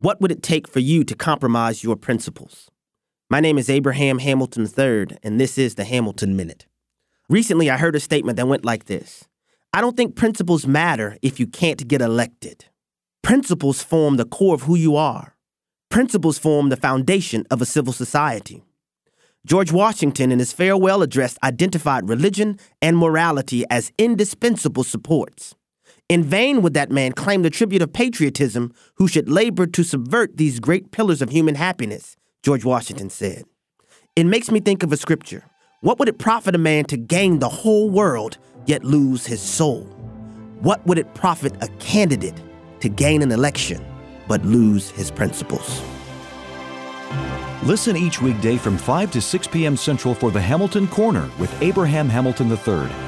What would it take for you to compromise your principles? My name is Abraham Hamilton III, and this is the Hamilton Minute. Recently, I heard a statement that went like this I don't think principles matter if you can't get elected. Principles form the core of who you are. Principles form the foundation of a civil society. George Washington, in his farewell address, identified religion and morality as indispensable supports. In vain would that man claim the tribute of patriotism who should labor to subvert these great pillars of human happiness, George Washington said. It makes me think of a scripture. What would it profit a man to gain the whole world yet lose his soul? What would it profit a candidate to gain an election but lose his principles? Listen each weekday from 5 to 6 p.m. Central for the Hamilton Corner with Abraham Hamilton III